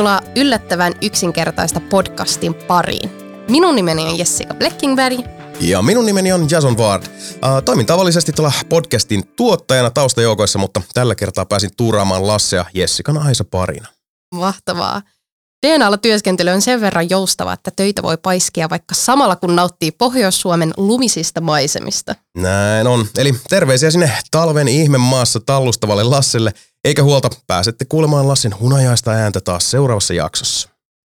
Tervetuloa yllättävän yksinkertaista podcastin pariin. Minun nimeni on Jessica Bleckingberg. Ja minun nimeni on Jason Ward. Toimin tavallisesti tuolla podcastin tuottajana taustajoukoissa, mutta tällä kertaa pääsin tuuraamaan Lasse ja Jessikan Aisa parina. Mahtavaa. DNAlla työskentely on sen verran joustava, että töitä voi paiskia vaikka samalla kun nauttii Pohjois-Suomen lumisista maisemista. Näin on. Eli terveisiä sinne talven ihme maassa tallustavalle Lasselle. Eikä huolta, pääsette kuulemaan Lassin hunajaista ääntä taas seuraavassa jaksossa.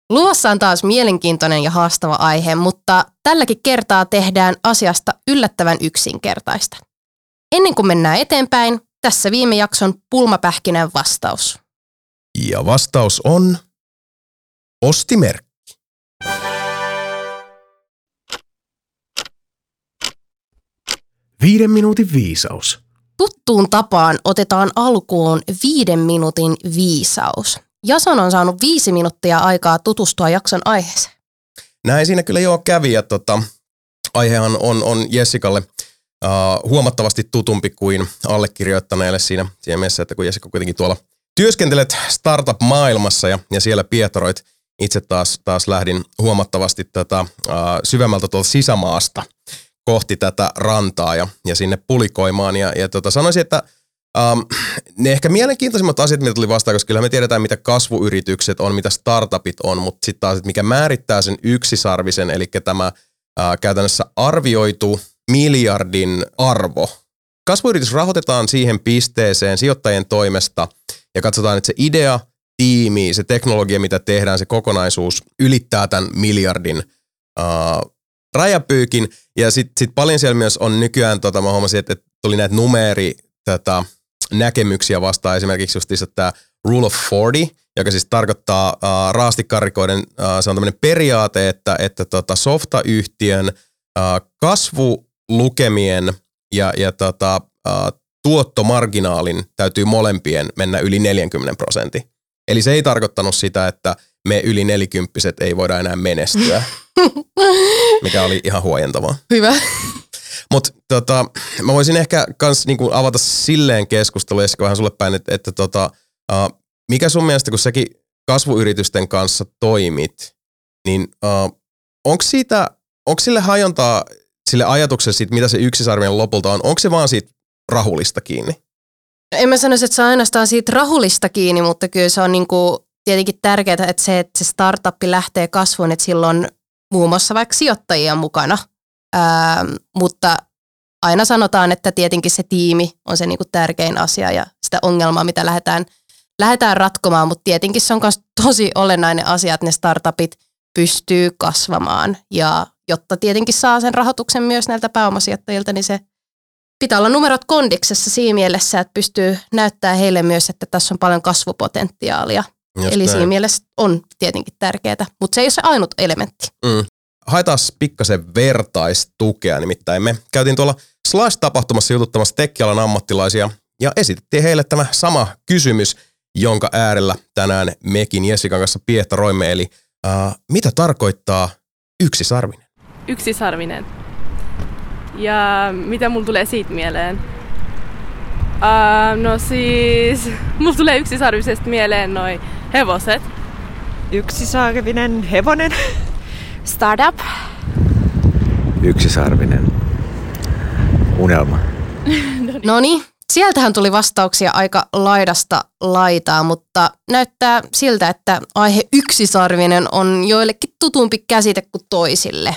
Luvassa on taas mielenkiintoinen ja haastava aihe, mutta tälläkin kertaa tehdään asiasta yllättävän yksinkertaista. Ennen kuin mennään eteenpäin, tässä viime jakson pulmapähkinän vastaus. Ja vastaus on ostimerkki. Viiden minuutin viisaus. Tuttuun tapaan otetaan alkuun viiden minuutin viisaus. Jason on saanut viisi minuuttia aikaa tutustua jakson aiheeseen. Näin siinä kyllä joo kävi ja tota, aihehan on, on Jessikalle uh, huomattavasti tutumpi kuin allekirjoittaneelle siinä, siinä mielessä, että kun Jessica kuitenkin tuolla työskentelet startup-maailmassa ja, ja siellä pietaroit, itse taas, taas lähdin huomattavasti tätä, uh, syvemmältä tuolta sisämaasta kohti tätä rantaa ja, ja sinne pulikoimaan ja, ja tota, sanoisin, että Um, ne ehkä mielenkiintoisimmat asiat, mitä tuli vastaan, koska kyllä me tiedetään, mitä kasvuyritykset on, mitä startupit on, mutta sitten taas, että mikä määrittää sen yksisarvisen, eli tämä uh, käytännössä arvioitu miljardin arvo. Kasvuyritys rahoitetaan siihen pisteeseen sijoittajien toimesta ja katsotaan, että se idea, tiimi, se teknologia, mitä tehdään, se kokonaisuus ylittää tämän miljardin uh, rajapyykin. Ja sitten sit paljon siellä myös on nykyään, tota, mä huomasin, että, että tuli näitä numeri, tätä, näkemyksiä vastaan esimerkiksi just tämä Rule of 40, joka siis tarkoittaa uh, raastikarikoiden, uh, se on tämmöinen periaate, että, että tota softayhtiön uh, kasvulukemien ja, ja tota, uh, tuottomarginaalin täytyy molempien mennä yli 40 prosentin. Eli se ei tarkoittanut sitä, että me yli nelikymppiset ei voida enää menestyä, mikä oli ihan huojentavaa. Hyvä. Mutta tota, mä voisin ehkä kans niinku avata silleen keskustelua, Jessica, vähän sulle päin, että, että tota, uh, mikä sun mielestä, kun säkin kasvuyritysten kanssa toimit, niin uh, onko siitä, onko sille hajontaa, sille ajatukselle siitä, mitä se yksisarvinen lopulta on, onko se vaan siitä rahulista kiinni? En mä sanoisi, että se on ainoastaan siitä rahulista kiinni, mutta kyllä se on niinku tietenkin tärkeää, että se, että se startuppi lähtee kasvuun, että silloin muun muassa vaikka sijoittajia mukana – Ää, mutta aina sanotaan, että tietenkin se tiimi on se niinku tärkein asia ja sitä ongelmaa, mitä lähdetään, lähdetään ratkomaan, mutta tietenkin se on myös tosi olennainen asia, että ne startupit pystyy kasvamaan. Ja jotta tietenkin saa sen rahoituksen myös näiltä pääomasijoittajilta, niin se pitää olla numerot kondiksessa siinä mielessä, että pystyy näyttää heille myös, että tässä on paljon kasvupotentiaalia. Just Eli näin. siinä mielessä on tietenkin tärkeää, mutta se ei ole se ainut elementti. Mm haetaan pikkasen vertaistukea, nimittäin me käytiin tuolla Slash-tapahtumassa jututtamassa tekkialan ammattilaisia ja esitettiin heille tämä sama kysymys, jonka äärellä tänään mekin Jessikan kanssa piehtaroimme, eli uh, mitä tarkoittaa yksisarvinen? Yksisarvinen. Ja mitä mulla tulee siitä mieleen? Uh, no siis, mulla tulee yksisarvisesta mieleen noin hevoset. Yksisarvinen hevonen. Startup. Yksisarvinen. Unelma. no niin, sieltähän tuli vastauksia aika laidasta laitaa, mutta näyttää siltä, että aihe yksisarvinen on joillekin tutumpi käsite kuin toisille.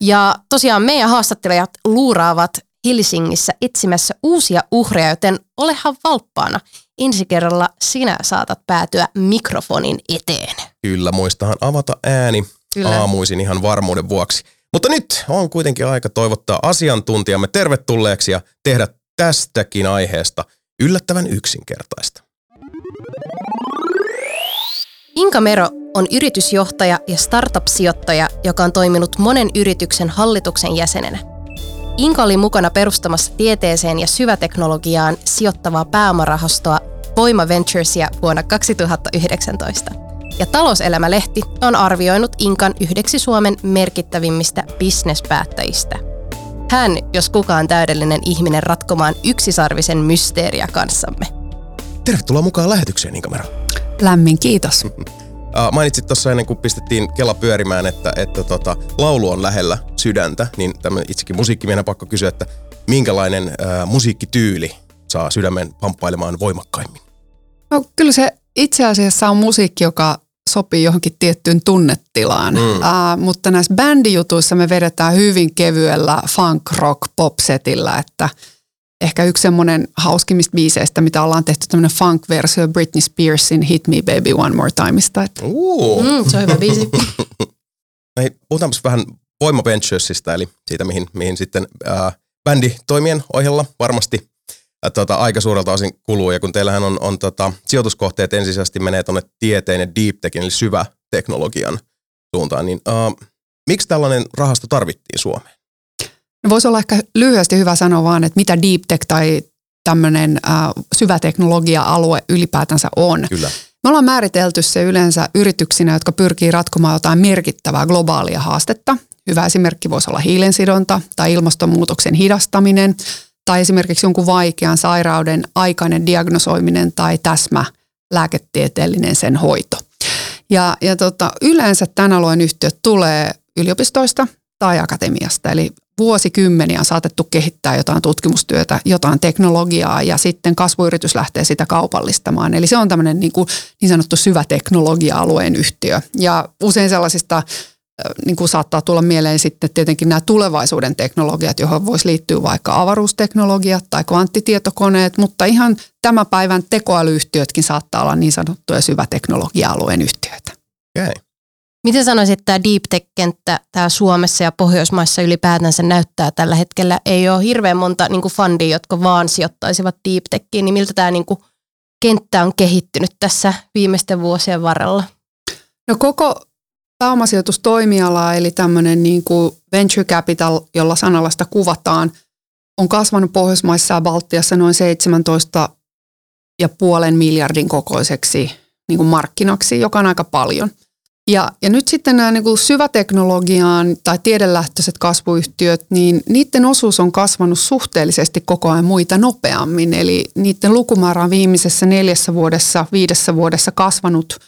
Ja tosiaan meidän haastattelijat luuraavat Helsingissä etsimässä uusia uhreja, joten olehan valppaana. Ensi kerralla sinä saatat päätyä mikrofonin eteen. Kyllä, muistahan avata ääni Kyllä. aamuisin ihan varmuuden vuoksi. Mutta nyt on kuitenkin aika toivottaa asiantuntijamme tervetulleeksi ja tehdä tästäkin aiheesta yllättävän yksinkertaista. Inka Mero on yritysjohtaja ja startup-sijoittaja, joka on toiminut monen yrityksen hallituksen jäsenenä. Inka oli mukana perustamassa tieteeseen ja syväteknologiaan sijoittavaa pääomarahastoa Voima Venturesia vuonna 2019 ja Talouselämä-lehti on arvioinut Inkan yhdeksi Suomen merkittävimmistä bisnespäättäjistä. Hän, jos kukaan täydellinen ihminen ratkomaan yksisarvisen mysteeriä kanssamme. Tervetuloa mukaan lähetykseen, Inka Mero. Lämmin kiitos. Äh, mainitsit tuossa ennen kuin pistettiin Kela pyörimään, että, että tota, laulu on lähellä sydäntä, niin tämä itsekin musiikkimiehenä pakko kysyä, että minkälainen äh, musiikkityyli saa sydämen pamppailemaan voimakkaimmin? No, kyllä se itse asiassa on musiikki, joka sopii johonkin tiettyyn tunnetilaan, mm. uh, mutta näissä bändijutuissa me vedetään hyvin kevyellä funk rock pop setillä, että ehkä yksi semmoinen hauskimmista biiseistä, mitä ollaan tehty tämmöinen funk-versio Britney Spearsin Hit Me Baby One More Timeista. Että. Uh. Mm, se on hyvä biisi. Hei, puhutaanpas vähän Voima Venturesista, eli siitä, mihin, mihin sitten äh, bändi toimien ohella varmasti äh, tota, aika suurelta osin kuluu. Ja kun teillähän on, on tota, sijoituskohteet ensisijaisesti menee tuonne tieteen ja deep techin, eli syvä teknologian suuntaan, niin äh, miksi tällainen rahasto tarvittiin Suomeen? No voisi olla ehkä lyhyesti hyvä sanoa vaan, että mitä deep tech tai tämmöinen äh, syvä teknologia-alue ylipäätänsä on. Kyllä. Me ollaan määritelty se yleensä yrityksinä, jotka pyrkii ratkomaan jotain merkittävää globaalia haastetta. Hyvä esimerkki voisi olla hiilensidonta tai ilmastonmuutoksen hidastaminen tai esimerkiksi jonkun vaikean sairauden aikainen diagnosoiminen tai täsmä lääketieteellinen sen hoito. Ja, ja tota, yleensä tämän alueen yhtiöt tulee yliopistoista tai akatemiasta, eli vuosikymmeniä on saatettu kehittää jotain tutkimustyötä, jotain teknologiaa ja sitten kasvuyritys lähtee sitä kaupallistamaan. Eli se on tämmöinen niin, kuin niin sanottu syvä teknologia-alueen yhtiö. Ja usein sellaisista niin kuin saattaa tulla mieleen sitten tietenkin nämä tulevaisuuden teknologiat, johon voisi liittyä vaikka avaruusteknologiat tai kvanttitietokoneet, mutta ihan tämän päivän tekoälyyhtiötkin saattaa olla niin sanottuja syvä teknologia-alueen yhtiöitä. Okay. Miten sanoisit, että deep tech-kenttä täällä Suomessa ja Pohjoismaissa ylipäätänsä näyttää tällä hetkellä? Ei ole hirveän monta niin fundia, jotka vaan sijoittaisivat deep techiin, niin miltä tämä niin kuin kenttä on kehittynyt tässä viimeisten vuosien varrella? No koko pääomasijoitustoimiala, eli tämmöinen niin kuin venture capital, jolla sanalla sitä kuvataan, on kasvanut Pohjoismaissa ja Baltiassa noin 17 ja puolen miljardin kokoiseksi niin kuin markkinaksi, joka on aika paljon – ja, ja nyt sitten nämä niin kuin syväteknologiaan tai tiedelähtöiset kasvuyhtiöt, niin niiden osuus on kasvanut suhteellisesti koko ajan muita nopeammin. Eli niiden lukumäärä on viimeisessä neljässä vuodessa, viidessä vuodessa kasvanut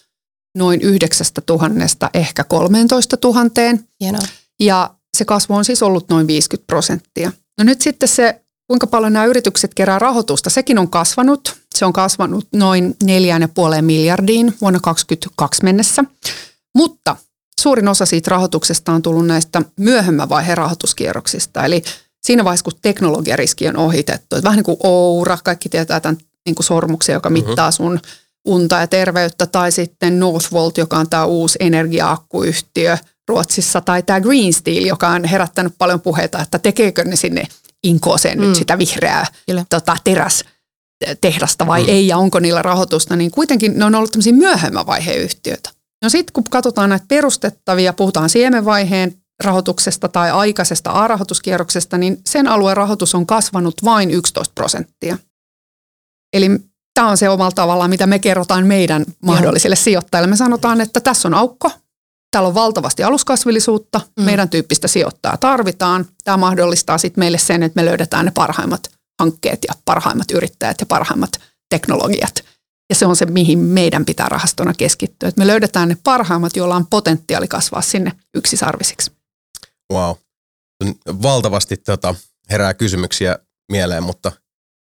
noin yhdeksästä tuhannesta ehkä 13 tuhanteen. Hienoa. Ja se kasvu on siis ollut noin 50 prosenttia. No nyt sitten se, kuinka paljon nämä yritykset kerää rahoitusta, sekin on kasvanut. Se on kasvanut noin 4,5 miljardiin vuonna 2022 mennessä. Mutta suurin osa siitä rahoituksesta on tullut näistä myöhemmän vaiheen rahoituskierroksista. Eli siinä vaiheessa, kun teknologiariski on ohitettu. Että vähän niin kuin Oura, kaikki tietää tämän niin kuin sormuksen, joka mhm. mittaa sun unta ja terveyttä, tai sitten Northvolt, joka on tämä uusi energia-akkuyhtiö Ruotsissa, tai tämä Green Steel, joka on herättänyt paljon puheita, että tekeekö ne sinne inkooseen mm. nyt sitä vihreää tota, teräs tehdasta vai mm. ei, ja onko niillä rahoitusta, niin kuitenkin ne on ollut tämmöisiä myöhemmän vaiheen yhtiöitä. No sitten kun katsotaan näitä perustettavia, puhutaan siemenvaiheen rahoituksesta tai aikaisesta A-rahoituskierroksesta, niin sen alueen rahoitus on kasvanut vain 11 prosenttia. Eli tämä on se omalla tavallaan, mitä me kerrotaan meidän mahdollisille Joo. sijoittajille. Me sanotaan, että tässä on aukko, täällä on valtavasti aluskasvillisuutta, mm. meidän tyyppistä sijoittajaa tarvitaan. Tämä mahdollistaa sitten meille sen, että me löydetään ne parhaimmat hankkeet ja parhaimmat yrittäjät ja parhaimmat teknologiat – ja se on se, mihin meidän pitää rahastona keskittyä. Että me löydetään ne parhaimmat, joilla on potentiaali kasvaa sinne yksisarvisiksi. Wow. Valtavasti tota, herää kysymyksiä mieleen, mutta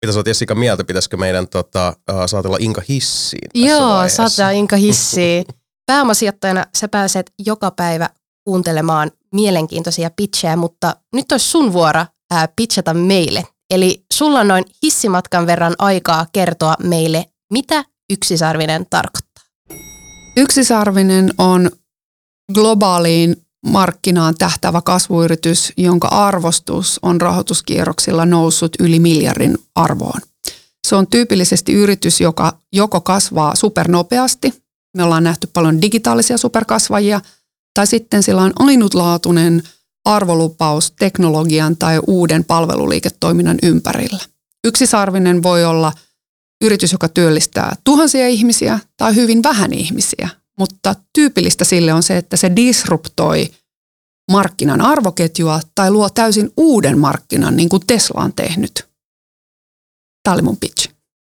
mitä sä oot Jessica mieltä, pitäisikö meidän tota, saatella Inka hissiin Joo, saattaa Inka hissiin. Pääomasijoittajana sä pääset joka päivä kuuntelemaan mielenkiintoisia pitchejä, mutta nyt olisi sun vuoro ää, pitchata meille. Eli sulla on noin hissimatkan verran aikaa kertoa meille, mitä yksisarvinen tarkoittaa? Yksisarvinen on globaaliin markkinaan tähtävä kasvuyritys, jonka arvostus on rahoituskierroksilla noussut yli miljardin arvoon. Se on tyypillisesti yritys, joka joko kasvaa supernopeasti, me ollaan nähty paljon digitaalisia superkasvajia, tai sitten sillä on ainutlaatuinen arvolupaus teknologian tai uuden palveluliiketoiminnan ympärillä. Yksisarvinen voi olla – yritys, joka työllistää tuhansia ihmisiä tai hyvin vähän ihmisiä, mutta tyypillistä sille on se, että se disruptoi markkinan arvoketjua tai luo täysin uuden markkinan, niin kuin Tesla on tehnyt. Tämä oli mun pitch.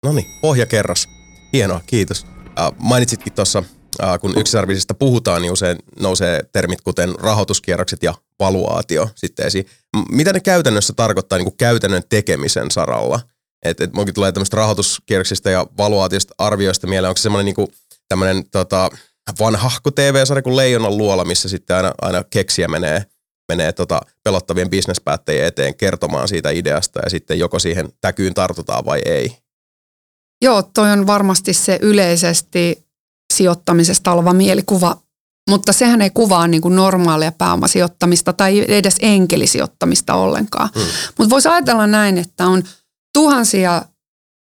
No niin, pohjakerras. Hienoa, kiitos. Äh, mainitsitkin tuossa äh, kun yksisarvisista puhutaan, niin usein nousee termit kuten rahoituskierrokset ja valuaatio sitten esiin. Mitä ne käytännössä tarkoittaa niin kuin käytännön tekemisen saralla? Että et munkin tulee tämmöistä rahoituskierroksista ja valuaatiosta arvioista mieleen. Onko se semmoinen niin kuin tämmöinen tota, vanhahko TV-sarja kuin Leijonan luola, missä sitten aina, aina keksiä menee, menee tota pelottavien bisnespäättäjien eteen kertomaan siitä ideasta ja sitten joko siihen täkyyn tartutaan vai ei. Joo, toi on varmasti se yleisesti sijoittamisesta oleva mielikuva, mutta sehän ei kuvaa niin kuin normaalia pääomasijoittamista tai edes enkelisijoittamista ollenkaan. Hmm. Mutta voisi ajatella näin, että on tuhansia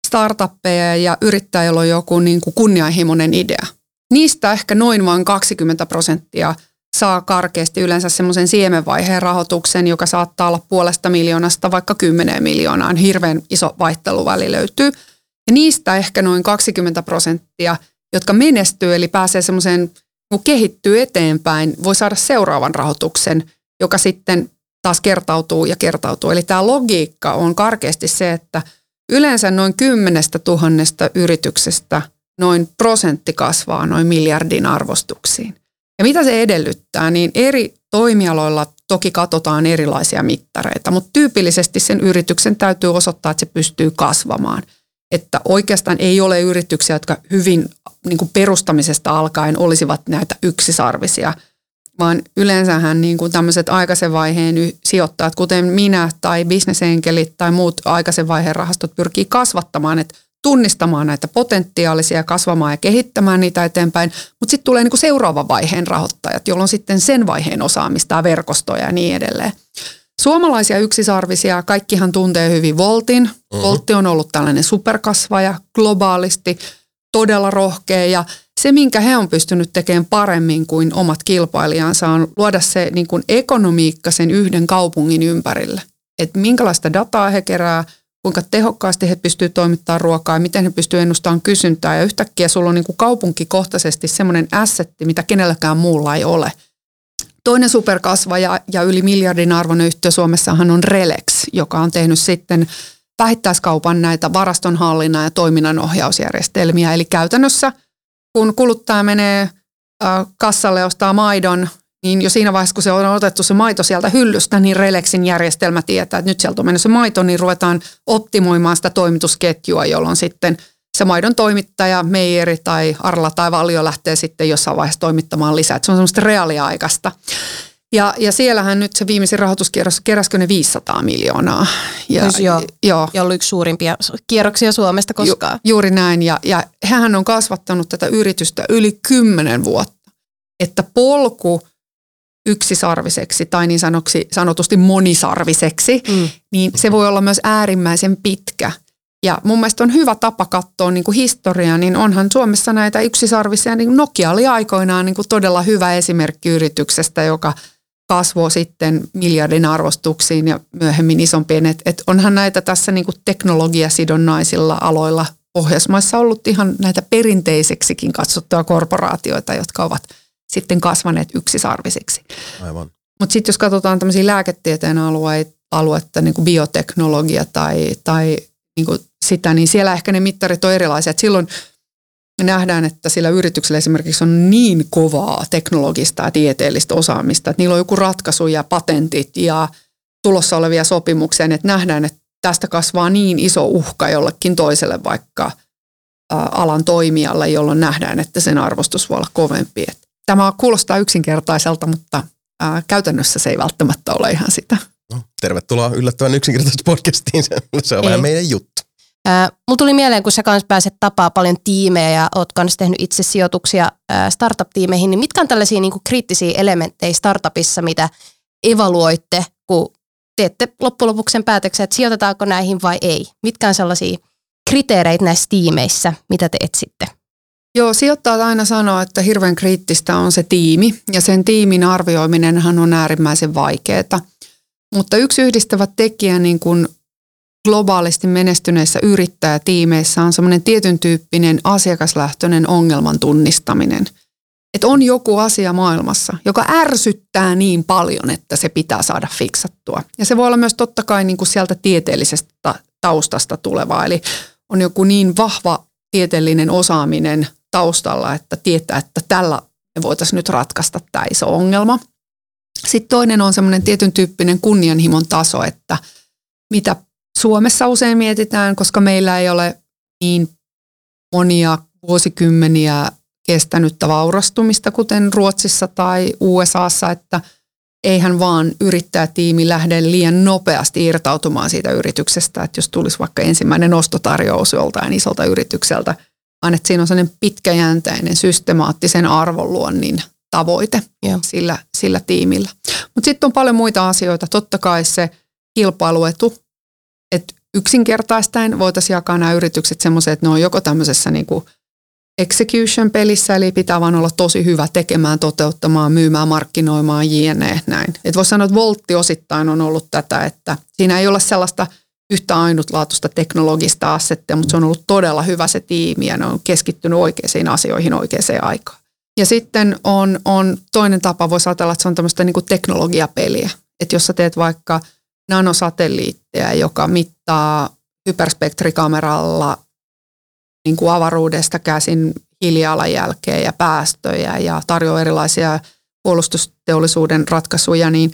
startuppeja ja yrittäjillä on joku niin kuin kunnianhimoinen idea. Niistä ehkä noin vain 20 prosenttia saa karkeasti yleensä semmoisen siemenvaiheen rahoituksen, joka saattaa olla puolesta miljoonasta vaikka 10 miljoonaan. Hirveän iso vaihteluväli löytyy. Ja niistä ehkä noin 20 prosenttia, jotka menestyy, eli pääsee semmoiseen, kun kehittyy eteenpäin, voi saada seuraavan rahoituksen, joka sitten taas kertautuu ja kertautuu. Eli tämä logiikka on karkeasti se, että yleensä noin kymmenestä tuhannesta yrityksestä noin prosentti kasvaa noin miljardin arvostuksiin. Ja mitä se edellyttää, niin eri toimialoilla toki katsotaan erilaisia mittareita, mutta tyypillisesti sen yrityksen täytyy osoittaa, että se pystyy kasvamaan. Että oikeastaan ei ole yrityksiä, jotka hyvin niin perustamisesta alkaen olisivat näitä yksisarvisia, vaan yleensähän niin kuin tämmöiset aikaisen vaiheen y- sijoittajat, kuten minä tai bisnesenkelit tai muut aikaisen vaiheen rahastot pyrkii kasvattamaan, että tunnistamaan näitä potentiaalisia, kasvamaan ja kehittämään niitä eteenpäin, mutta sitten tulee niinku seuraavan vaiheen rahoittajat, jolloin sitten sen vaiheen osaamista ja verkostoja ja niin edelleen. Suomalaisia yksisarvisia, kaikkihan tuntee hyvin Voltin. Mm-hmm. Voltti on ollut tällainen superkasvaja globaalisti, todella rohkea ja se, minkä he on pystynyt tekemään paremmin kuin omat kilpailijansa, on luoda se niin kuin ekonomiikka sen yhden kaupungin ympärille. Että minkälaista dataa he kerää, kuinka tehokkaasti he pystyvät toimittamaan ruokaa ja miten he pystyvät ennustamaan kysyntää. Ja yhtäkkiä sulla on niin kuin kaupunkikohtaisesti semmoinen assetti, mitä kenelläkään muulla ei ole. Toinen superkasvaja ja yli miljardin arvoinen yhtiö Suomessahan on Relex, joka on tehnyt sitten vähittäiskaupan näitä varastonhallinnan ja toiminnan ohjausjärjestelmiä. Eli käytännössä kun kuluttaja menee kassalle ostaa maidon, niin jo siinä vaiheessa, kun se on otettu se maito sieltä hyllystä, niin Relexin järjestelmä tietää, että nyt sieltä on mennyt se maito, niin ruvetaan optimoimaan sitä toimitusketjua, jolloin sitten se maidon toimittaja, meijeri tai Arla tai Valio lähtee sitten jossain vaiheessa toimittamaan lisää. Että se on semmoista reaaliaikaista. Ja, ja siellähän nyt se viimeisin rahoituskierros, keräskö ne 500 miljoonaa? Ja, Siis joo. joo. Ja ollut yksi suurimpia kierroksia Suomesta koskaan. Ju, juuri näin. Ja, ja hän on kasvattanut tätä yritystä yli kymmenen vuotta. Että polku yksisarviseksi tai niin sanoksi, sanotusti monisarviseksi, Mm. niin se voi olla myös äärimmäisen pitkä. Ja mun mielestä on hyvä tapa katsoa niin kuin historiaa, niin onhan Suomessa näitä yksisarvisia, niin Nokia oli aikoinaan niin kuin todella hyvä esimerkki yrityksestä, joka kasvoi sitten miljardin arvostuksiin ja myöhemmin isompien. Et, et onhan näitä tässä niin kuin teknologiasidonnaisilla aloilla Pohjoismaissa ollut ihan näitä perinteiseksikin katsottuja korporaatioita, jotka ovat sitten kasvaneet yksisarvisiksi. Aivan. Mutta sitten jos katsotaan tämmöisiä lääketieteen alueita, aluetta, niin kuin bioteknologia tai, tai niin kuin sitä, niin siellä ehkä ne mittarit on erilaisia. Et silloin me nähdään, että sillä yrityksellä esimerkiksi on niin kovaa teknologista ja tieteellistä osaamista, että niillä on joku ratkaisu ja patentit ja tulossa olevia sopimuksia, niin että nähdään, että tästä kasvaa niin iso uhka jollekin toiselle vaikka alan toimijalle, jolloin nähdään, että sen arvostus voi olla kovempi. Tämä kuulostaa yksinkertaiselta, mutta käytännössä se ei välttämättä ole ihan sitä. No, tervetuloa yllättävän yksinkertaisesti podcastiin. Se, se on Ei. vähän meidän juttu. Mulla tuli mieleen, kun sä kans pääset tapaa paljon tiimejä ja oot kans tehnyt itse sijoituksia startup-tiimeihin, niin mitkä on tällaisia niinku kriittisiä elementtejä startupissa, mitä evaluoitte, kun teette loppujen lopuksi sen päätöksen, että sijoitetaanko näihin vai ei? Mitkä on sellaisia kriteereitä näissä tiimeissä, mitä te etsitte? Joo, sijoittajat aina sanoo, että hirveän kriittistä on se tiimi ja sen tiimin arvioiminenhan on äärimmäisen vaikeaa. Mutta yksi yhdistävä tekijä niin kuin globaalisti menestyneissä yrittäjätiimeissä on semmoinen tietyn tyyppinen asiakaslähtöinen ongelman tunnistaminen. Että on joku asia maailmassa, joka ärsyttää niin paljon, että se pitää saada fiksattua. Ja se voi olla myös totta kai niin kuin sieltä tieteellisestä ta- taustasta tulevaa. Eli on joku niin vahva tieteellinen osaaminen taustalla, että tietää, että tällä me voitaisiin nyt ratkaista tämä iso ongelma. Sitten toinen on semmoinen tietyn tyyppinen kunnianhimon taso, että mitä Suomessa usein mietitään, koska meillä ei ole niin monia vuosikymmeniä kestänyttä vaurastumista, kuten Ruotsissa tai USAssa, että eihän vaan yrittäjätiimi lähde liian nopeasti irtautumaan siitä yrityksestä, että jos tulisi vaikka ensimmäinen ostotarjous joltain isolta yritykseltä, vaan että siinä on sellainen pitkäjänteinen systemaattisen arvonluonnin tavoite Joo. sillä, sillä tiimillä. Mutta sitten on paljon muita asioita. Totta kai se kilpailuetu, että yksinkertaistaen voitaisiin jakaa nämä yritykset semmoiseen, että ne on joko tämmöisessä niin kuin execution-pelissä, eli pitää vaan olla tosi hyvä tekemään, toteuttamaan, myymään, markkinoimaan, jne. Näin. Et voisi sanoa, että Voltti osittain on ollut tätä, että siinä ei ole sellaista yhtä ainutlaatuista teknologista assettia, mutta se on ollut todella hyvä se tiimi ja ne on keskittynyt oikeisiin asioihin oikeaan aikaan. Ja sitten on, on toinen tapa, voisi ajatella, että se on tämmöistä niin teknologiapeliä. Että jos sä teet vaikka nanosatelliitteja, joka mittaa hyperspektrikameralla niin kuin avaruudesta käsin hiilijalanjälkeä ja päästöjä ja tarjoaa erilaisia puolustusteollisuuden ratkaisuja, niin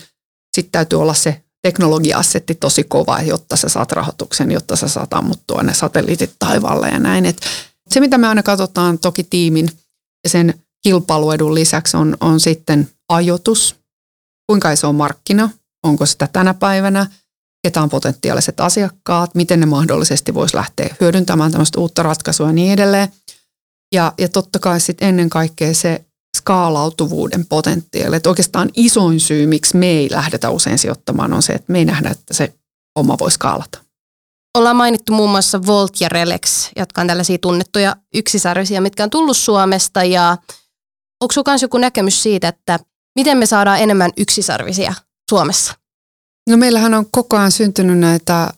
sitten täytyy olla se teknologia-assetti tosi kova, jotta sä saat rahoituksen, jotta sä saat ammuttua ne satelliitit taivaalle ja näin. Et se, mitä me aina katsotaan toki tiimin ja sen kilpailuedun lisäksi on, on sitten ajoitus, kuinka iso on markkina, onko sitä tänä päivänä, ketä on potentiaaliset asiakkaat, miten ne mahdollisesti voisi lähteä hyödyntämään tämmöistä uutta ratkaisua ja niin edelleen. Ja, ja totta kai sitten ennen kaikkea se skaalautuvuuden potentiaali. Että oikeastaan isoin syy, miksi me ei lähdetä usein sijoittamaan, on se, että me ei nähdä, että se homma voi skaalata. Ollaan mainittu muun muassa Volt ja Relex, jotka on tällaisia tunnettuja yksisarvisia, mitkä on tullut Suomesta. Ja onko sinulla myös joku näkemys siitä, että miten me saadaan enemmän yksisarvisia Suomessa? No meillähän on koko ajan syntynyt näitä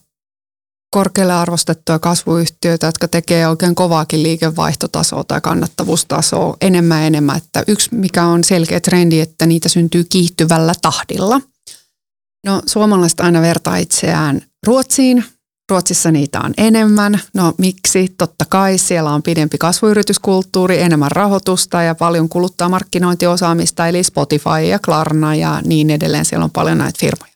korkealle arvostettuja kasvuyhtiöitä, jotka tekee oikein kovaakin liikevaihtotasoa tai kannattavuustasoa enemmän ja enemmän. Että yksi, mikä on selkeä trendi, että niitä syntyy kiihtyvällä tahdilla. No suomalaiset aina vertaa itseään Ruotsiin. Ruotsissa niitä on enemmän. No miksi? Totta kai siellä on pidempi kasvuyrityskulttuuri, enemmän rahoitusta ja paljon kuluttaa markkinointiosaamista, eli Spotify ja Klarna ja niin edelleen. Siellä on paljon näitä firmoja.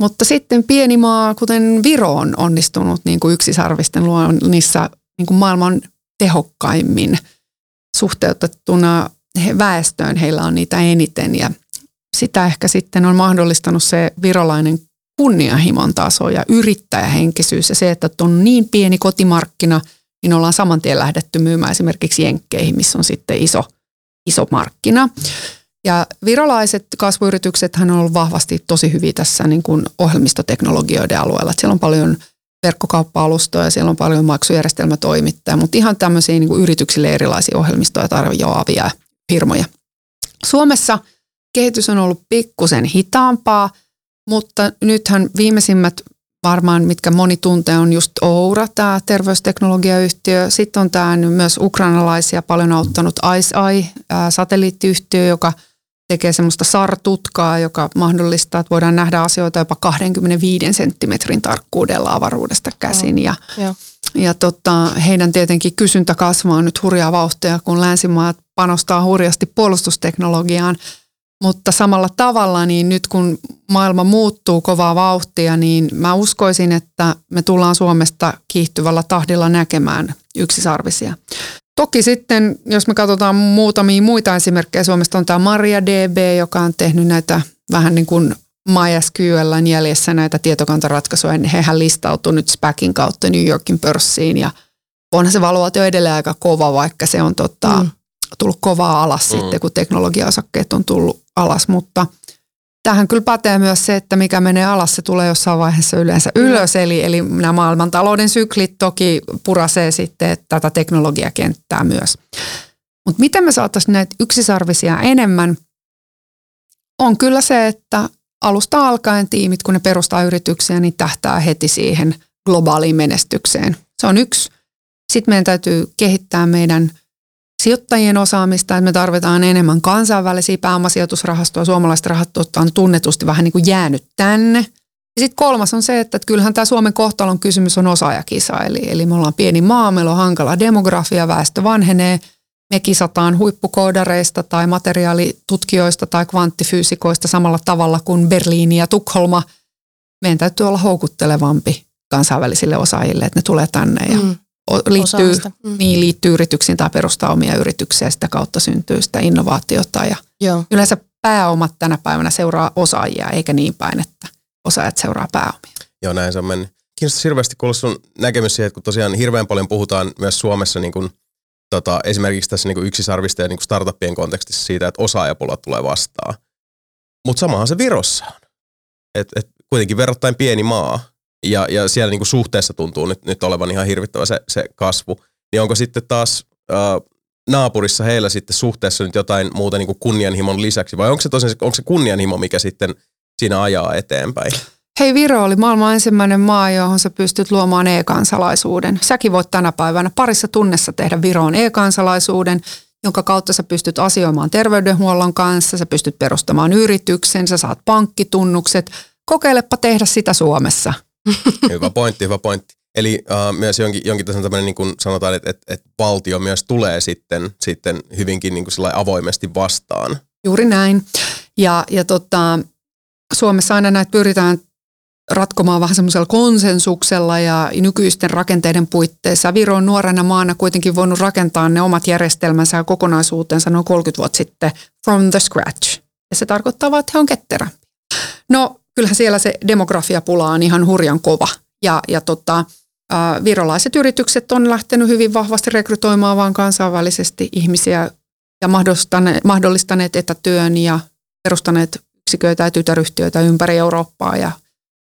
Mutta sitten pieni maa, kuten Viro on onnistunut niin kuin yksisarvisten luonnissa niin kuin maailman tehokkaimmin suhteutettuna väestöön. Heillä on niitä eniten ja sitä ehkä sitten on mahdollistanut se virolainen kunnianhimon taso ja yrittäjähenkisyys ja se, että on niin pieni kotimarkkina, niin ollaan saman tien lähdetty myymään esimerkiksi Jenkkeihin, missä on sitten iso, iso markkina. Ja virolaiset kasvuyritykset on ollut vahvasti tosi hyviä tässä niin kuin ohjelmistoteknologioiden alueella. Että siellä on paljon verkkokauppa-alustoja, siellä on paljon maksujärjestelmätoimittajia, mutta ihan tämmöisiä niin kuin yrityksille erilaisia ohjelmistoja tarjoavia firmoja. Suomessa kehitys on ollut pikkusen hitaampaa, mutta nythän viimeisimmät varmaan, mitkä moni tuntee, on just Oura, tämä terveysteknologiayhtiö. Sitten on tämä myös ukrainalaisia paljon auttanut ICEI, satelliittiyhtiö, joka – tekee semmoista sartutkaa, joka mahdollistaa, että voidaan nähdä asioita jopa 25 senttimetrin tarkkuudella avaruudesta käsin. Ja, ja. ja tota, heidän tietenkin kysyntä kasvaa nyt hurjaa vauhtia, kun länsimaat panostaa hurjasti puolustusteknologiaan. Mutta samalla tavalla, niin nyt kun maailma muuttuu kovaa vauhtia, niin mä uskoisin, että me tullaan Suomesta kiihtyvällä tahdilla näkemään yksisarvisia. Toki sitten, jos me katsotaan muutamia muita esimerkkejä, Suomesta on tämä MariaDB, joka on tehnyt näitä vähän niin kuin MySQLn jäljessä näitä tietokantaratkaisuja. Hehän listautuu nyt SPACin kautta New Yorkin pörssiin ja onhan se valuaatio edelleen aika kova, vaikka se on tota, mm. tullut kovaa alas mm. sitten, kun teknologiaosakkeet on tullut alas, mutta – Tähän kyllä pätee myös se, että mikä menee alas, se tulee jossain vaiheessa yleensä ylös. Eli, eli nämä maailmantalouden syklit toki purasee sitten tätä teknologiakenttää myös. Mutta miten me saataisiin näitä yksisarvisia enemmän, on kyllä se, että alusta alkaen tiimit, kun ne perustaa yrityksiä, niin tähtää heti siihen globaaliin menestykseen. Se on yksi. Sitten meidän täytyy kehittää meidän – sijoittajien osaamista, että me tarvitaan enemmän kansainvälisiä pääomasijoitusrahastoja. Suomalaiset rahastot on tunnetusti vähän niin kuin jäänyt tänne. Ja sitten kolmas on se, että kyllähän tämä Suomen kohtalon kysymys on osaajakisa. Eli, eli me ollaan pieni maa, meillä on hankala demografia, väestö vanhenee. me kisataan huippukoodareista tai materiaalitutkijoista tai kvanttifyysikoista samalla tavalla kuin Berliini ja Tukholma. Meidän täytyy olla houkuttelevampi kansainvälisille osaajille, että ne tulee tänne ja Mm. Liittyy, Osaamista. Mm. niin, liittyy yrityksiin tai perustaa omia yrityksiä ja sitä kautta syntyy sitä innovaatiota. Ja Joo. yleensä pääomat tänä päivänä seuraa osaajia, eikä niin päin, että osaajat seuraa pääomia. Joo, näin se on mennyt. Kiinnostaisi hirveästi kuulla sun näkemys siihen, että kun tosiaan hirveän paljon puhutaan myös Suomessa niin kuin, tota, esimerkiksi tässä niin kuin yksisarvista ja niin kuin startuppien kontekstissa siitä, että osaajapula tulee vastaan. Mutta samahan se Virossa on. Et, et kuitenkin verrattain pieni maa ja, ja siellä niin kuin suhteessa tuntuu nyt, nyt olevan ihan hirvittävä se, se kasvu. Niin onko sitten taas äh, naapurissa heillä sitten suhteessa nyt jotain muuta niin kuin kunnianhimon lisäksi vai onko se tosiaan onko se kunnianhimo, mikä sitten siinä ajaa eteenpäin? Hei, Viro oli maailman ensimmäinen maa, johon sä pystyt luomaan e-kansalaisuuden. Säkin voit tänä päivänä parissa tunnessa tehdä Viroon e-kansalaisuuden, jonka kautta sä pystyt asioimaan terveydenhuollon kanssa, sä pystyt perustamaan yrityksen, sä saat pankkitunnukset. Kokeilepa tehdä sitä Suomessa. Hyvä pointti, hyvä pointti. Eli uh, myös jonkin, jonkin tason tämmöinen, niin kuin sanotaan, että, että, että valtio myös tulee sitten, sitten hyvinkin niin kuin avoimesti vastaan. Juuri näin. Ja, ja tota, Suomessa aina näitä pyritään ratkomaan vähän semmoisella konsensuksella ja nykyisten rakenteiden puitteissa. Viro on nuorena maana kuitenkin voinut rakentaa ne omat järjestelmänsä ja kokonaisuutensa noin 30 vuotta sitten from the scratch. Ja se tarkoittaa vaan, että he on ketterä. No kyllähän siellä se demografiapula on ihan hurjan kova. Ja, ja tota, virolaiset yritykset on lähtenyt hyvin vahvasti rekrytoimaan vaan kansainvälisesti ihmisiä ja mahdollistaneet, mahdollistaneet etätyön ja perustaneet yksiköitä ja tytäryhtiöitä ympäri Eurooppaa ja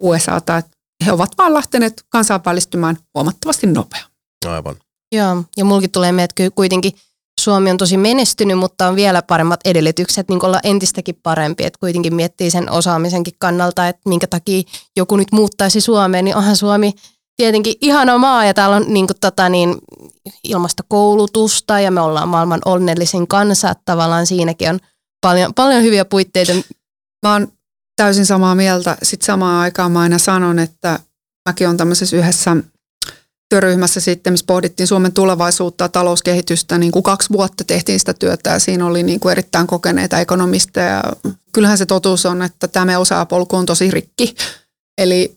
USAta. He ovat vaan lähteneet kansainvälistymään huomattavasti nopeammin. Aivan. Joo, ja mulkin tulee mieleen, että kuitenkin Suomi on tosi menestynyt, mutta on vielä paremmat edellytykset niin olla entistäkin parempi. Että kuitenkin miettii sen osaamisenkin kannalta, että minkä takia joku nyt muuttaisi Suomeen, niin onhan Suomi tietenkin ihana maa ja täällä on niin kuin, tota, niin, ilmastokoulutusta ja me ollaan maailman onnellisin kansa, tavallaan siinäkin on paljon, paljon hyviä puitteita. Mä oon täysin samaa mieltä. Sitten samaan aikaan mä aina sanon, että mäkin on tämmöisessä yhdessä työryhmässä sitten, missä pohdittiin Suomen tulevaisuutta ja talouskehitystä. Niin kuin kaksi vuotta tehtiin sitä työtä ja siinä oli niin kuin erittäin kokeneita ekonomisteja. Ja kyllähän se totuus on, että tämä meidän osaapolku on tosi rikki. Eli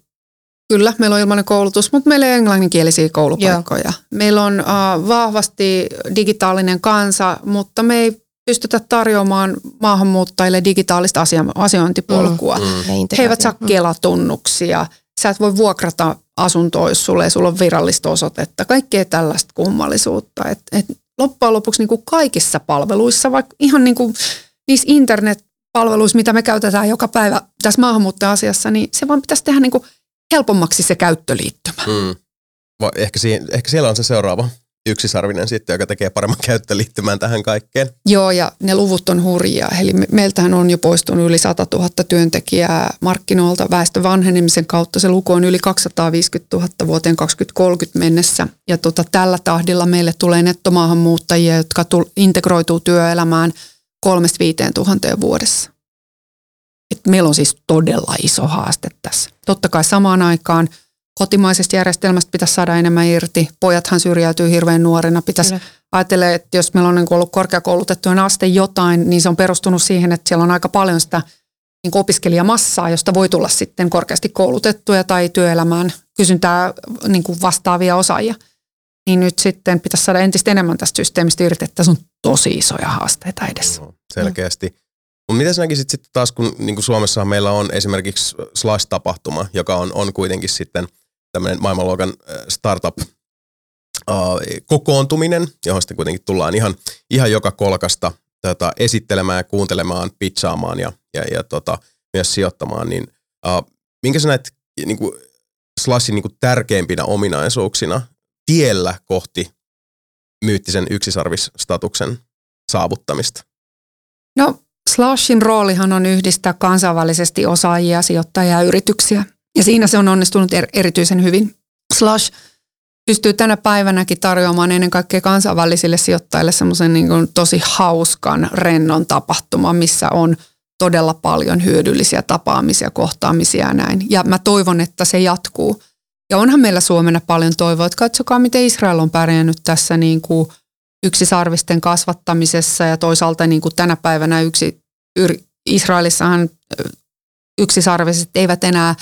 kyllä, meillä on ilmainen koulutus, mutta meillä ei englanninkielisiä koulupaikkoja. Joo. Meillä on uh, vahvasti digitaalinen kansa, mutta me ei pystytä tarjoamaan maahanmuuttajille digitaalista asia- asiointipolkua. Mm, Mm. He eivät saa kelatunnuksia. Sä et voi vuokrata asuntoa, jos sulle ei sulla on virallista osoitetta. Kaikkea tällaista kummallisuutta. Et, et loppujen lopuksi niin kuin kaikissa palveluissa, vaikka ihan niin kuin niissä internetpalveluissa, mitä me käytetään joka päivä tässä maahanmuuttaja-asiassa, niin se vaan pitäisi tehdä niin kuin helpommaksi se käyttöliittymä. Mm. Ehkä, siihen, ehkä siellä on se seuraava yksisarvinen sitten, joka tekee paremman käyttöliittymään tähän kaikkeen. Joo, ja ne luvut on hurjia. Eli me- meiltähän on jo poistunut yli 100 000 työntekijää markkinoilta väestön vanhenemisen kautta. Se luku on yli 250 000 vuoteen 2030 mennessä. Ja tota, tällä tahdilla meille tulee nettomaahanmuuttajia, jotka tul- integroituu työelämään kolmesta viiteen tuhanteen vuodessa. Et meillä on siis todella iso haaste tässä. Totta kai samaan aikaan kotimaisesta järjestelmästä pitäisi saada enemmän irti. Pojathan syrjäytyy hirveän nuorena. Pitäisi Kyllä. ajatella, että jos meillä on niin ollut korkeakoulutettujen aste jotain, niin se on perustunut siihen, että siellä on aika paljon sitä niin opiskelijamassaa, josta voi tulla sitten korkeasti koulutettuja tai työelämään kysyntää niin kuin vastaavia osaajia. Niin nyt sitten pitäisi saada entistä enemmän tästä systeemistä irti, että tässä on tosi isoja haasteita edessä. Joo, selkeästi. Mutta mitä sä näkisit sitten taas, kun niin kuin Suomessa meillä on esimerkiksi Slash-tapahtuma, joka on, on kuitenkin sitten tämmöinen maailmanluokan startup kokoontuminen, johon sitten kuitenkin tullaan ihan, ihan joka kolkasta tota, esittelemään kuuntelemaan, pitchaamaan ja, ja, ja tota, myös sijoittamaan, niin äh, minkä sä näet niin kuin Slashin niin kuin tärkeimpinä ominaisuuksina tiellä kohti myyttisen yksisarvisstatuksen saavuttamista? No Slashin roolihan on yhdistää kansainvälisesti osaajia, sijoittajia ja yrityksiä. Ja siinä se on onnistunut er- erityisen hyvin. Slash pystyy tänä päivänäkin tarjoamaan ennen kaikkea kansainvälisille sijoittajille semmoisen niin tosi hauskan, rennon tapahtuman, missä on todella paljon hyödyllisiä tapaamisia, kohtaamisia ja näin. Ja mä toivon, että se jatkuu. Ja onhan meillä Suomena paljon toivoa, että katsokaa miten Israel on pärjännyt tässä niin kuin yksisarvisten kasvattamisessa ja toisaalta niin kuin tänä päivänä yksi, Israelissahan yksisarviset eivät enää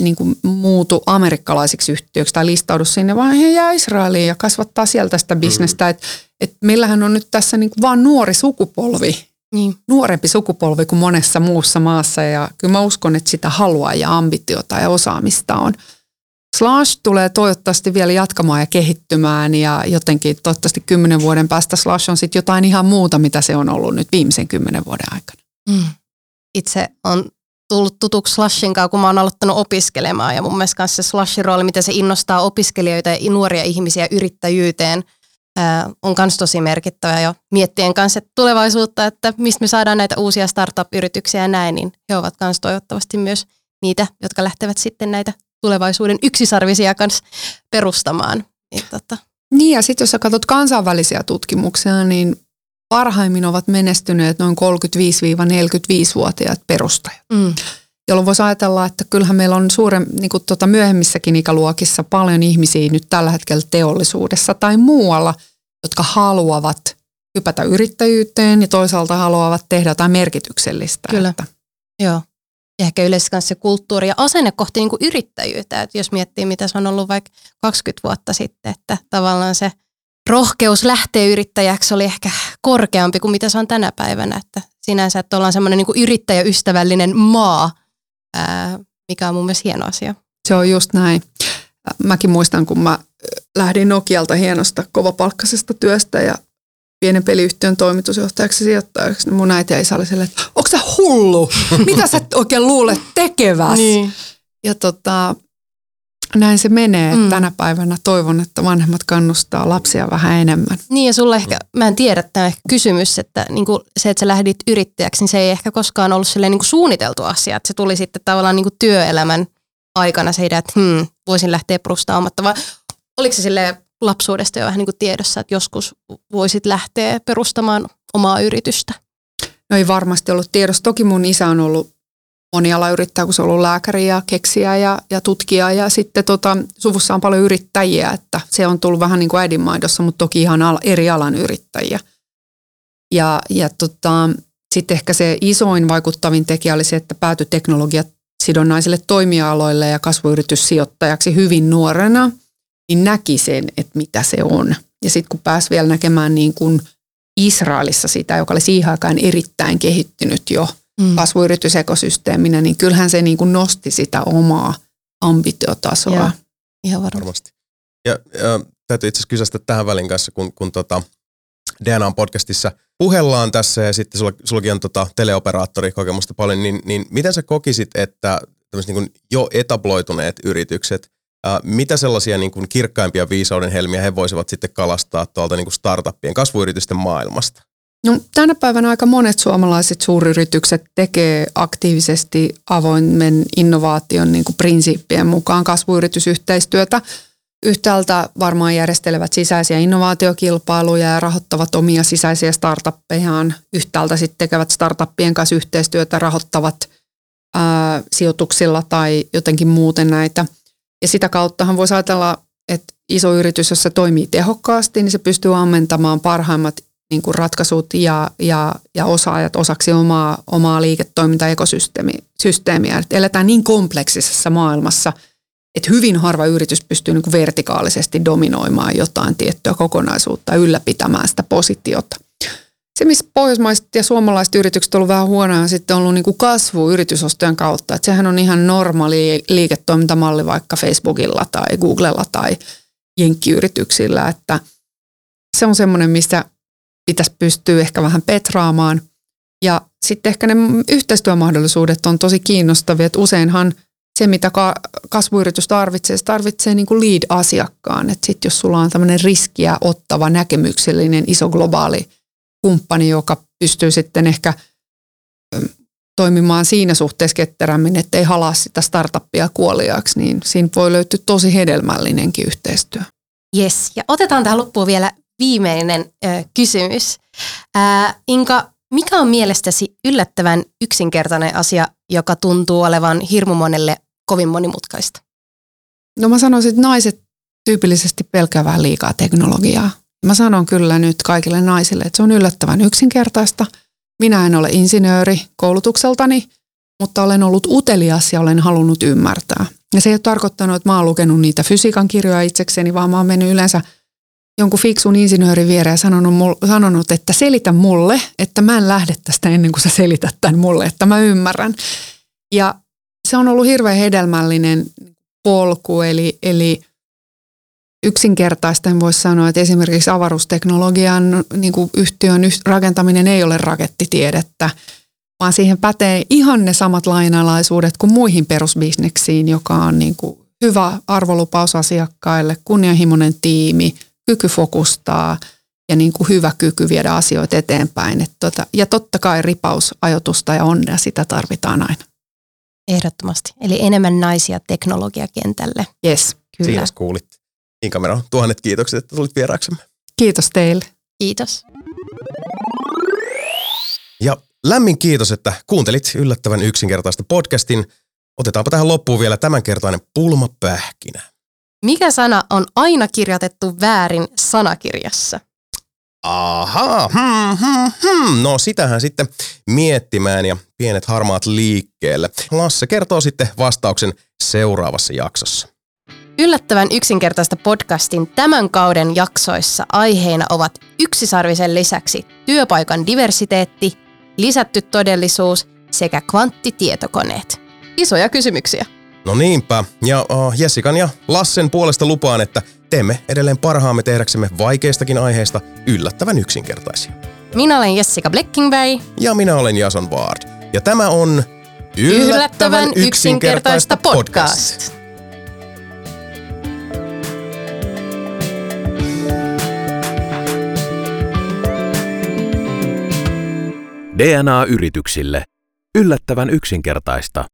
niin kuin muutu amerikkalaisiksi yhtiöiksi tai listaudu sinne, vaan he jää Israeliin ja kasvattaa sieltä sitä bisnestä. Mm. Et, et meillähän on nyt tässä niin kuin vaan nuori sukupolvi, Niin. nuorempi sukupolvi kuin monessa muussa maassa ja kyllä mä uskon, että sitä haluaa ja ambitiota ja osaamista on. Slash tulee toivottavasti vielä jatkamaan ja kehittymään ja jotenkin toivottavasti kymmenen vuoden päästä Slash on sitten jotain ihan muuta, mitä se on ollut nyt viimeisen kymmenen vuoden aikana. Mm. Itse on tullut tutuksi Slashin kanssa, kun mä oon aloittanut opiskelemaan. Ja mun mielestä se Slashin rooli, miten se innostaa opiskelijoita ja nuoria ihmisiä yrittäjyyteen, on myös tosi merkittävä. Ja miettien kanssa että tulevaisuutta, että mistä me saadaan näitä uusia startup-yrityksiä ja näin, niin he ovat myös toivottavasti myös niitä, jotka lähtevät sitten näitä tulevaisuuden yksisarvisia kanssa perustamaan. Niin, tota, Niin ja sitten jos sä katsot kansainvälisiä tutkimuksia, niin parhaimmin ovat menestyneet noin 35-45-vuotiaat perustajat. mm, Jolloin voisi ajatella, että kyllähän meillä on suuren, niin kuin tuota myöhemmissäkin ikäluokissa paljon ihmisiä nyt tällä hetkellä teollisuudessa tai muualla, jotka haluavat hypätä yrittäjyyteen ja toisaalta haluavat tehdä jotain merkityksellistä. Kyllä. Että Joo. Ja ehkä yleensä myös se kulttuuri ja asenne kohti niin kuin yrittäjyyttä. Että jos miettii, mitä se on ollut vaikka 20 vuotta sitten, että tavallaan se rohkeus lähteä yrittäjäksi oli ehkä korkeampi kuin mitä se on tänä päivänä. Että sinänsä, että ollaan semmoinen niin yrittäjäystävällinen maa, ää, mikä on mun mielestä hieno asia. Se on just näin. Mäkin muistan, kun mä lähdin Nokialta hienosta kovapalkkaisesta työstä ja pienen peliyhtiön toimitusjohtajaksi ja sijoittajaksi, niin mun äiti ja isä oli silleen, että onko sä hullu? Mitä sä oikein luulet tekeväs? Ja tota, näin se menee. Mm. Tänä päivänä toivon, että vanhemmat kannustaa lapsia vähän enemmän. Niin ja sulla ehkä, mä en tiedä tämä ehkä kysymys, että niin kuin se, että sä lähdit yrittäjäksi, niin se ei ehkä koskaan ollut silleen niin kuin suunniteltu asia. Että se tuli sitten tavallaan niin kuin työelämän aikana se idea, että hmm, voisin lähteä perustaa omatta. Vai oliko se silleen lapsuudesta jo vähän niin kuin tiedossa, että joskus voisit lähteä perustamaan omaa yritystä? No ei varmasti ollut tiedossa. Toki mun isä on ollut monialayrittäjä, kun se on ollut lääkäri ja keksijä ja, ja tutkija. Ja sitten tota, suvussa on paljon yrittäjiä, että se on tullut vähän niin kuin äidinmaidossa, mutta toki ihan al, eri alan yrittäjiä. Ja, ja tota, sitten ehkä se isoin vaikuttavin tekijä oli se, että päätyi teknologiat sidonnaisille toimialoille ja kasvuyrityssijoittajaksi hyvin nuorena, niin näki sen, että mitä se on. Ja sitten kun pääsi vielä näkemään niin kuin Israelissa sitä, joka oli siihen aikaan erittäin kehittynyt jo Mm. kasvuyritysekosysteeminä, niin kyllähän se niin kuin nosti sitä omaa ambitiotasoa. Joo. Ihan varmasti. Varmasti. Ja, ja täytyy itse asiassa kysästä tähän välin kanssa, kun, kun tota DNA podcastissa puhellaan tässä ja sitten sulla, sullakin on tota teleoperaattorikokemusta paljon, niin, niin miten sä kokisit, että tämmöiset niin jo etabloituneet yritykset, ää, mitä sellaisia niin kuin kirkkaimpia viisauden helmiä he voisivat sitten kalastaa tuolta niin kuin startuppien kasvuyritysten maailmasta? No, tänä päivänä aika monet suomalaiset suuryritykset tekee aktiivisesti avoimen innovaation niin kuin prinsiippien mukaan kasvuyritysyhteistyötä. Yhtäältä varmaan järjestelevät sisäisiä innovaatiokilpailuja ja rahoittavat omia sisäisiä startuppejaan. Yhtäältä sitten tekevät startuppien kanssa yhteistyötä, rahoittavat ää, sijoituksilla tai jotenkin muuten näitä. Ja sitä kauttahan voisi ajatella, että iso yritys, jos se toimii tehokkaasti, niin se pystyy ammentamaan parhaimmat niin kuin ratkaisut ja, ja, ja osaajat osaksi omaa, omaa liiketoimintaekosysteemiä. Et eletään niin kompleksisessa maailmassa, että hyvin harva yritys pystyy niin kuin vertikaalisesti dominoimaan jotain tiettyä kokonaisuutta ylläpitämään sitä positiota. Se, missä pohjoismaiset ja suomalaiset yritykset on ollut vähän huonoja, on sitten ollut niin kuin kasvu yritysostojen kautta. Et sehän on ihan normaali liiketoimintamalli vaikka Facebookilla tai Googlella tai jenkkiyrityksillä, että se on semmoinen, missä pitäisi pystyä ehkä vähän petraamaan. Ja sitten ehkä ne yhteistyömahdollisuudet on tosi kiinnostavia, että useinhan se, mitä ka- kasvuyritys tarvitsee, se tarvitsee niin kuin lead-asiakkaan. Että sitten jos sulla on tämmöinen riskiä ottava, näkemyksellinen, iso globaali kumppani, joka pystyy sitten ehkä ö, toimimaan siinä suhteessa ketterämmin, ettei halaa sitä startuppia kuoliaaksi, niin siinä voi löytyä tosi hedelmällinenkin yhteistyö. Yes. Ja otetaan tähän loppuun vielä viimeinen ö, kysymys. Ää, Inka, mikä on mielestäsi yllättävän yksinkertainen asia, joka tuntuu olevan hirmu monelle kovin monimutkaista? No mä sanoisin, että naiset tyypillisesti pelkää vähän liikaa teknologiaa. Mä sanon kyllä nyt kaikille naisille, että se on yllättävän yksinkertaista. Minä en ole insinööri koulutukseltani, mutta olen ollut utelias ja olen halunnut ymmärtää. Ja se ei ole tarkoittanut, että mä oon lukenut niitä fysiikan kirjoja itsekseni, vaan mä oon mennyt yleensä jonkun fiksun insinöörin viereen sanonut, sanonut, että selitä mulle, että mä en lähde tästä ennen kuin sä selität tämän mulle, että mä ymmärrän. Ja se on ollut hirveän hedelmällinen polku, eli, eli yksinkertaisten voisi sanoa, että esimerkiksi avaruusteknologian niin kuin yhtiön rakentaminen ei ole rakettitiedettä, vaan siihen pätee ihan ne samat lainalaisuudet kuin muihin perusbisneksiin, joka on niin kuin hyvä arvolupaus asiakkaille, kunnianhimoinen tiimi, kyky fokustaa ja niin kuin hyvä kyky viedä asioita eteenpäin. Et tota, ja totta kai ripaus, ajotusta ja onnea, sitä tarvitaan aina. Ehdottomasti. Eli enemmän naisia teknologiakentälle. Yes. Kyllä. Siinä kuulit. Niin kamera, tuhannet kiitokset, että tulit vieraaksemme. Kiitos teille. Kiitos. Ja lämmin kiitos, että kuuntelit yllättävän yksinkertaista podcastin. Otetaanpa tähän loppuun vielä tämänkertainen pulmapähkinä. Mikä sana on aina kirjoitettu väärin sanakirjassa? Aha, hmm, hmm, hmm. no sitähän sitten miettimään ja pienet harmaat liikkeelle. Lasse kertoo sitten vastauksen seuraavassa jaksossa. Yllättävän yksinkertaista podcastin tämän kauden jaksoissa aiheina ovat yksisarvisen lisäksi työpaikan diversiteetti, lisätty todellisuus sekä kvanttitietokoneet. Isoja kysymyksiä. No niinpä, ja uh, Jessikan ja Lassen puolesta lupaan, että teemme edelleen parhaamme tehdäksemme vaikeistakin aiheista yllättävän yksinkertaisia. Minä olen Jessica Bleckingberg. Ja minä olen Jason Ward. Ja tämä on Yllättävän, yllättävän yksinkertaista podcast. podcast. DNA-yrityksille. Yllättävän yksinkertaista.